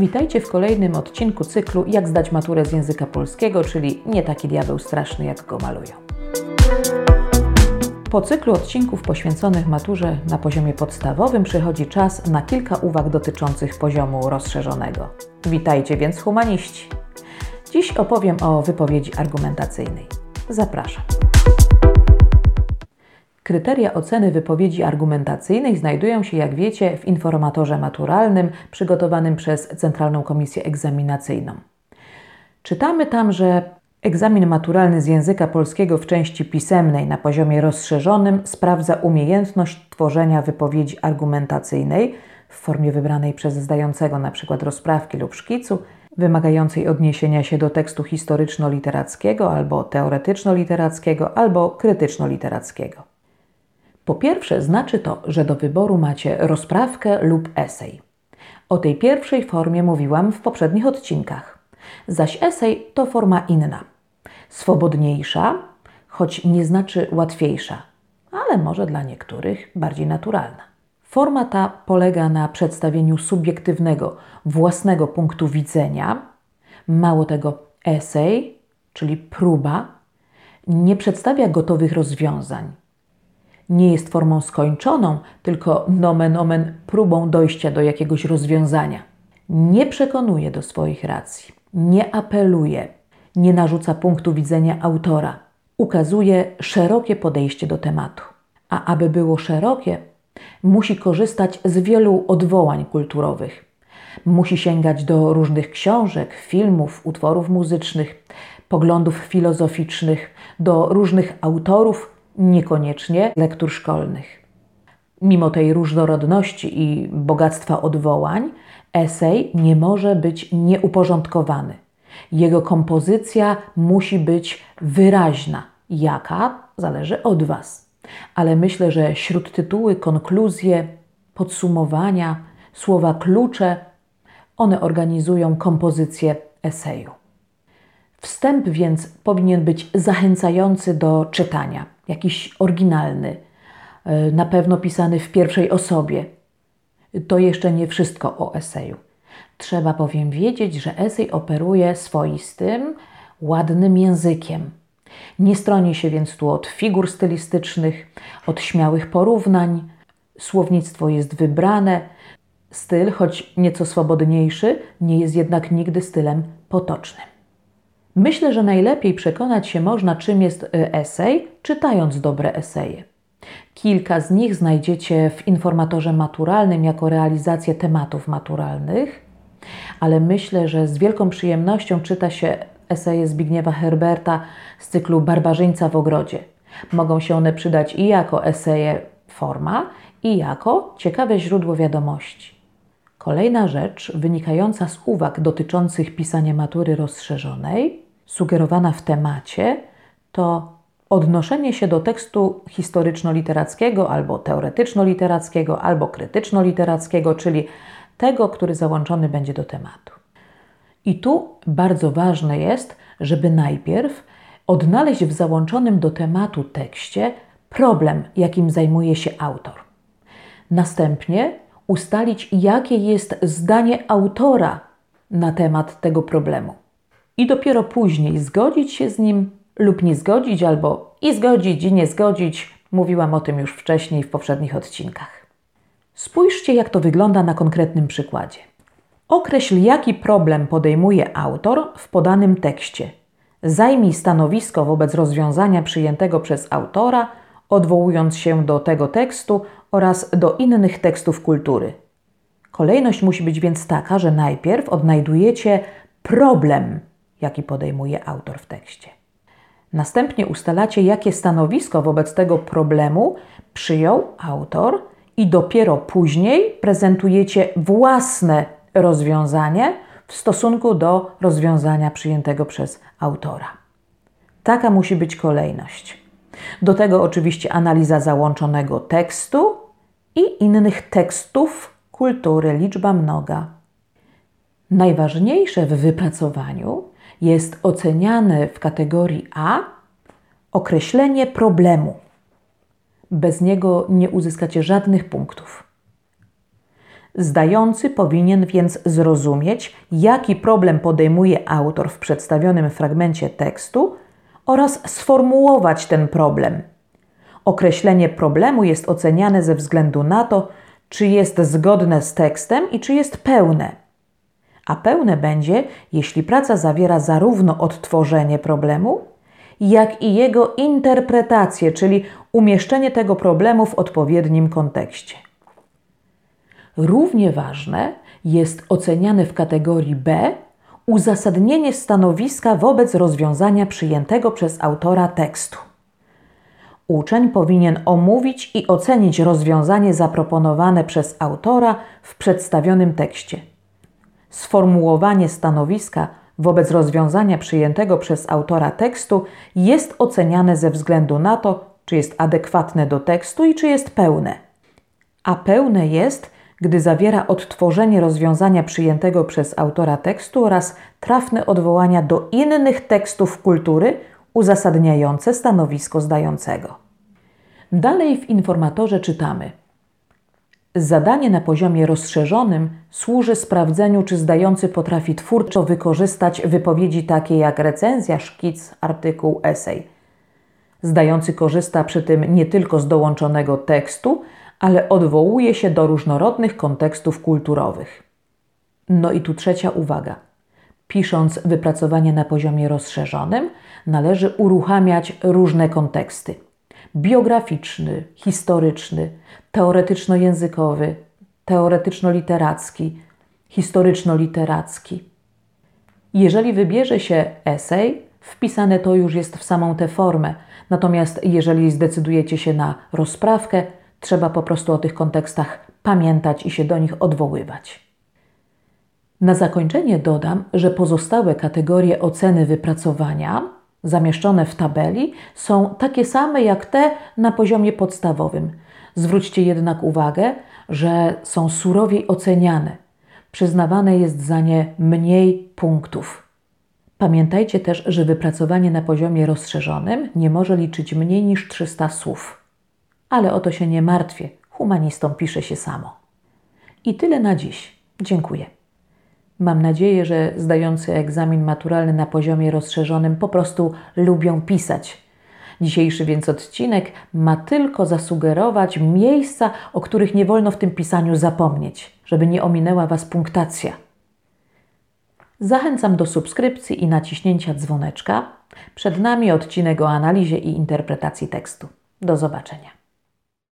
Witajcie w kolejnym odcinku cyklu Jak zdać maturę z języka polskiego, czyli nie taki diabeł straszny, jak go malują. Po cyklu odcinków poświęconych maturze na poziomie podstawowym przychodzi czas na kilka uwag dotyczących poziomu rozszerzonego. Witajcie więc humaniści. Dziś opowiem o wypowiedzi argumentacyjnej. Zapraszam. Kryteria oceny wypowiedzi argumentacyjnej znajdują się, jak wiecie, w informatorze maturalnym przygotowanym przez Centralną Komisję Egzaminacyjną. Czytamy tam, że egzamin maturalny z języka polskiego w części pisemnej na poziomie rozszerzonym sprawdza umiejętność tworzenia wypowiedzi argumentacyjnej w formie wybranej przez zdającego np. rozprawki lub szkicu, wymagającej odniesienia się do tekstu historyczno-literackiego albo teoretyczno-literackiego albo krytyczno-literackiego. Po pierwsze, znaczy to, że do wyboru macie rozprawkę lub esej. O tej pierwszej formie mówiłam w poprzednich odcinkach. Zaś esej to forma inna. Swobodniejsza, choć nie znaczy łatwiejsza, ale może dla niektórych bardziej naturalna. Forma ta polega na przedstawieniu subiektywnego, własnego punktu widzenia. Mało tego, esej, czyli próba, nie przedstawia gotowych rozwiązań nie jest formą skończoną, tylko nomen omen próbą dojścia do jakiegoś rozwiązania. Nie przekonuje do swoich racji, nie apeluje, nie narzuca punktu widzenia autora. Ukazuje szerokie podejście do tematu. A aby było szerokie, musi korzystać z wielu odwołań kulturowych. Musi sięgać do różnych książek, filmów, utworów muzycznych, poglądów filozoficznych, do różnych autorów niekoniecznie lektur szkolnych. Mimo tej różnorodności i bogactwa odwołań, esej nie może być nieuporządkowany. Jego kompozycja musi być wyraźna. Jaka zależy od Was. Ale myślę, że śródtytuły, konkluzje, podsumowania, słowa klucze, one organizują kompozycję eseju. Wstęp więc powinien być zachęcający do czytania, jakiś oryginalny, e, na pewno pisany w pierwszej osobie. To jeszcze nie wszystko o eseju. Trzeba bowiem wiedzieć, że esej operuje swoistym, ładnym językiem. Nie stroni się więc tu od figur stylistycznych, od śmiałych porównań. Słownictwo jest wybrane. Styl, choć nieco swobodniejszy, nie jest jednak nigdy stylem potocznym. Myślę, że najlepiej przekonać się można, czym jest y, esej, czytając dobre eseje. Kilka z nich znajdziecie w informatorze maturalnym jako realizację tematów maturalnych, ale myślę, że z wielką przyjemnością czyta się eseje Zbigniewa Herberta z cyklu Barbarzyńca w ogrodzie. Mogą się one przydać i jako eseje forma, i jako ciekawe źródło wiadomości. Kolejna rzecz wynikająca z uwag dotyczących pisania matury rozszerzonej, sugerowana w temacie, to odnoszenie się do tekstu historyczno-literackiego albo teoretyczno-literackiego albo krytyczno-literackiego, czyli tego, który załączony będzie do tematu. I tu bardzo ważne jest, żeby najpierw odnaleźć w załączonym do tematu tekście problem, jakim zajmuje się autor. Następnie ustalić, jakie jest zdanie autora na temat tego problemu. I dopiero później zgodzić się z nim lub nie zgodzić, albo i zgodzić, i nie zgodzić. Mówiłam o tym już wcześniej w poprzednich odcinkach. Spójrzcie, jak to wygląda na konkretnym przykładzie. Określ, jaki problem podejmuje autor w podanym tekście. Zajmij stanowisko wobec rozwiązania przyjętego przez autora, odwołując się do tego tekstu oraz do innych tekstów kultury. Kolejność musi być więc taka, że najpierw odnajdujecie problem, jaki podejmuje autor w tekście. Następnie ustalacie, jakie stanowisko wobec tego problemu przyjął autor, i dopiero później prezentujecie własne rozwiązanie w stosunku do rozwiązania przyjętego przez autora. Taka musi być kolejność. Do tego oczywiście analiza załączonego tekstu i innych tekstów kultury, liczba mnoga. Najważniejsze w wypracowaniu jest oceniane w kategorii A określenie problemu. Bez niego nie uzyskacie żadnych punktów. Zdający powinien więc zrozumieć, jaki problem podejmuje autor w przedstawionym fragmencie tekstu oraz sformułować ten problem. Określenie problemu jest oceniane ze względu na to, czy jest zgodne z tekstem i czy jest pełne. A pełne będzie, jeśli praca zawiera zarówno odtworzenie problemu, jak i jego interpretację, czyli umieszczenie tego problemu w odpowiednim kontekście. Równie ważne jest oceniane w kategorii B uzasadnienie stanowiska wobec rozwiązania przyjętego przez autora tekstu. Uczeń powinien omówić i ocenić rozwiązanie zaproponowane przez autora w przedstawionym tekście. Sformułowanie stanowiska wobec rozwiązania przyjętego przez autora tekstu jest oceniane ze względu na to, czy jest adekwatne do tekstu i czy jest pełne. A pełne jest, gdy zawiera odtworzenie rozwiązania przyjętego przez autora tekstu oraz trafne odwołania do innych tekstów kultury uzasadniające stanowisko zdającego. Dalej w informatorze czytamy: Zadanie na poziomie rozszerzonym służy sprawdzeniu, czy zdający potrafi twórczo wykorzystać wypowiedzi takie jak recenzja, szkic, artykuł, esej. Zdający korzysta przy tym nie tylko z dołączonego tekstu, ale odwołuje się do różnorodnych kontekstów kulturowych. No i tu trzecia uwaga. Pisząc wypracowanie na poziomie rozszerzonym, należy uruchamiać różne konteksty: biograficzny, historyczny, teoretyczno-językowy, teoretyczno-literacki, historyczno-literacki. Jeżeli wybierze się esej, wpisane to już jest w samą tę formę. Natomiast jeżeli zdecydujecie się na rozprawkę, Trzeba po prostu o tych kontekstach pamiętać i się do nich odwoływać. Na zakończenie dodam, że pozostałe kategorie oceny wypracowania zamieszczone w tabeli są takie same jak te na poziomie podstawowym. Zwróćcie jednak uwagę, że są surowiej oceniane. Przyznawane jest za nie mniej punktów. Pamiętajcie też, że wypracowanie na poziomie rozszerzonym nie może liczyć mniej niż 300 słów ale o to się nie martwię. Humanistom pisze się samo. I tyle na dziś. Dziękuję. Mam nadzieję, że zdający egzamin maturalny na poziomie rozszerzonym po prostu lubią pisać. Dzisiejszy więc odcinek ma tylko zasugerować miejsca, o których nie wolno w tym pisaniu zapomnieć, żeby nie ominęła Was punktacja. Zachęcam do subskrypcji i naciśnięcia dzwoneczka. Przed nami odcinek o analizie i interpretacji tekstu. Do zobaczenia.